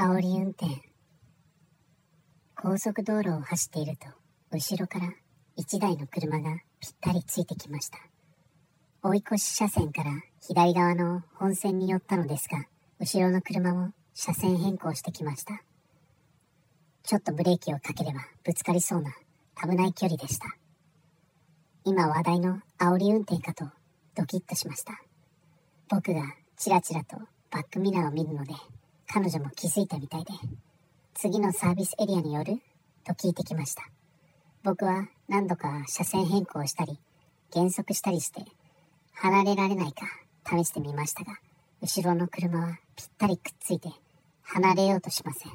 煽り運転。高速道路を走っていると、後ろから一台の車がぴったりついてきました。追い越し車線から左側の本線に寄ったのですが、後ろの車も車線変更してきました。ちょっとブレーキをかければぶつかりそうな危ない距離でした。今話題の煽り運転かとドキッとしました。僕がチラチラとバックミラーを見るので、彼女も気づいたみたいで、次のサービスエリアによる？と聞いてきました。僕は何度か車線変更したり、減速したりして、離れられないか試してみましたが、後ろの車はぴったりくっついて離れようとしません。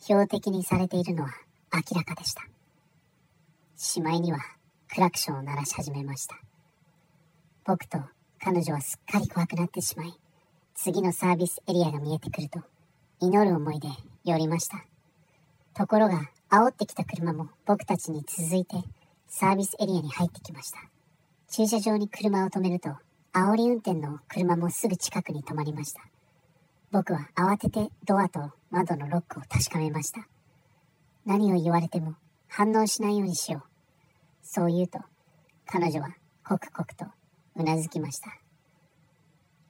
標的にされているのは明らかでした。しまいにはクラクションを鳴らし始めました。僕と彼女はすっかり怖くなってしまい、次のサービスエリアが見えてくると、祈る思いで寄りました。ところが、煽ってきた車も僕たちに続いてサービスエリアに入ってきました。駐車場に車を止めると、煽り運転の車もすぐ近くに止まりました。僕は慌ててドアと窓のロックを確かめました。何を言われても反応しないようにしよう。そう言うと、彼女はコクコクとうなずきました。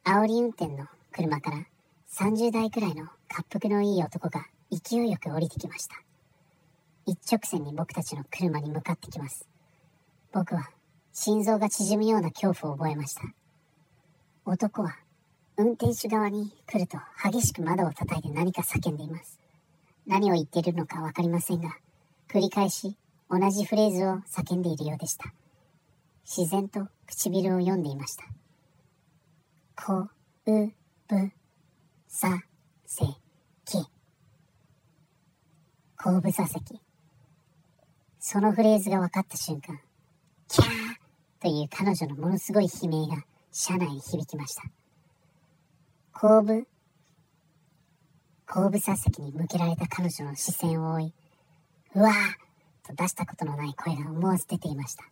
煽り運転の車から30代くらいの滑腹のいい男が勢いよく降りてきました。一直線に僕たちの車に向かってきます。僕は心臓が縮むような恐怖を覚えました。男は運転手側に来ると激しく窓を叩いて何か叫んでいます。何を言っているのかわかりませんが、繰り返し同じフレーズを叫んでいるようでした。自然と唇を読んでいました。こ、う、ぶ、さ、せ、き。後部座席。そのフレーズが分かった瞬間、キャーという彼女のものすごい悲鳴が車内に響きました。後部、後部座席に向けられた彼女の視線を追い、うわーと出したことのない声が思わず出ていました。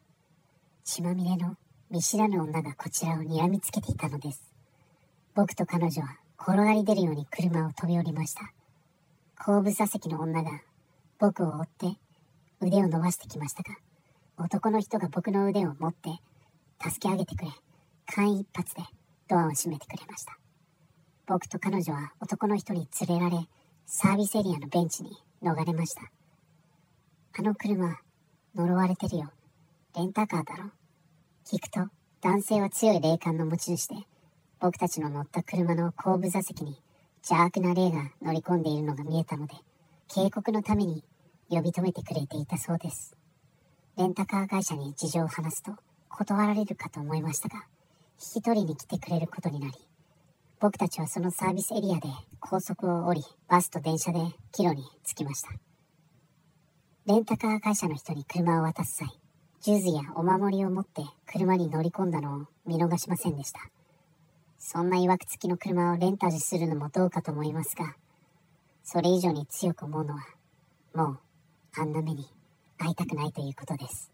血まみれの見知らぬ女がこちらを睨みつけていたのです。僕と彼女は転がり出るように車を飛び降りました。後部座席の女が僕を追って腕を伸ばしてきましたが、男の人が僕の腕を持って助け上げてくれ、間一髪でドアを閉めてくれました。僕と彼女は男の人に連れられ、サービスエリアのベンチに逃れました。あの車、呪われてるよ。レンタカーだろ。聞くと、男性は強い霊感の持ち主で、僕たちの乗った車の後部座席に邪悪な霊が乗り込んでいるのが見えたので、警告のために呼び止めてくれていたそうです。レンタカー会社に事情を話すと断られるかと思いましたが、引き取りに来てくれることになり、僕たちはそのサービスエリアで高速を降り、バスと電車で帰路に着きました。レンタカー会社の人に車を渡す際、ジューズやお守りを持って車に乗り込んだのを見逃しませんでした。そんな曰く付きの車をレンタルするのもどうかと思いますが、それ以上に強く思うのは、もう、あんな目に会いたくないということです。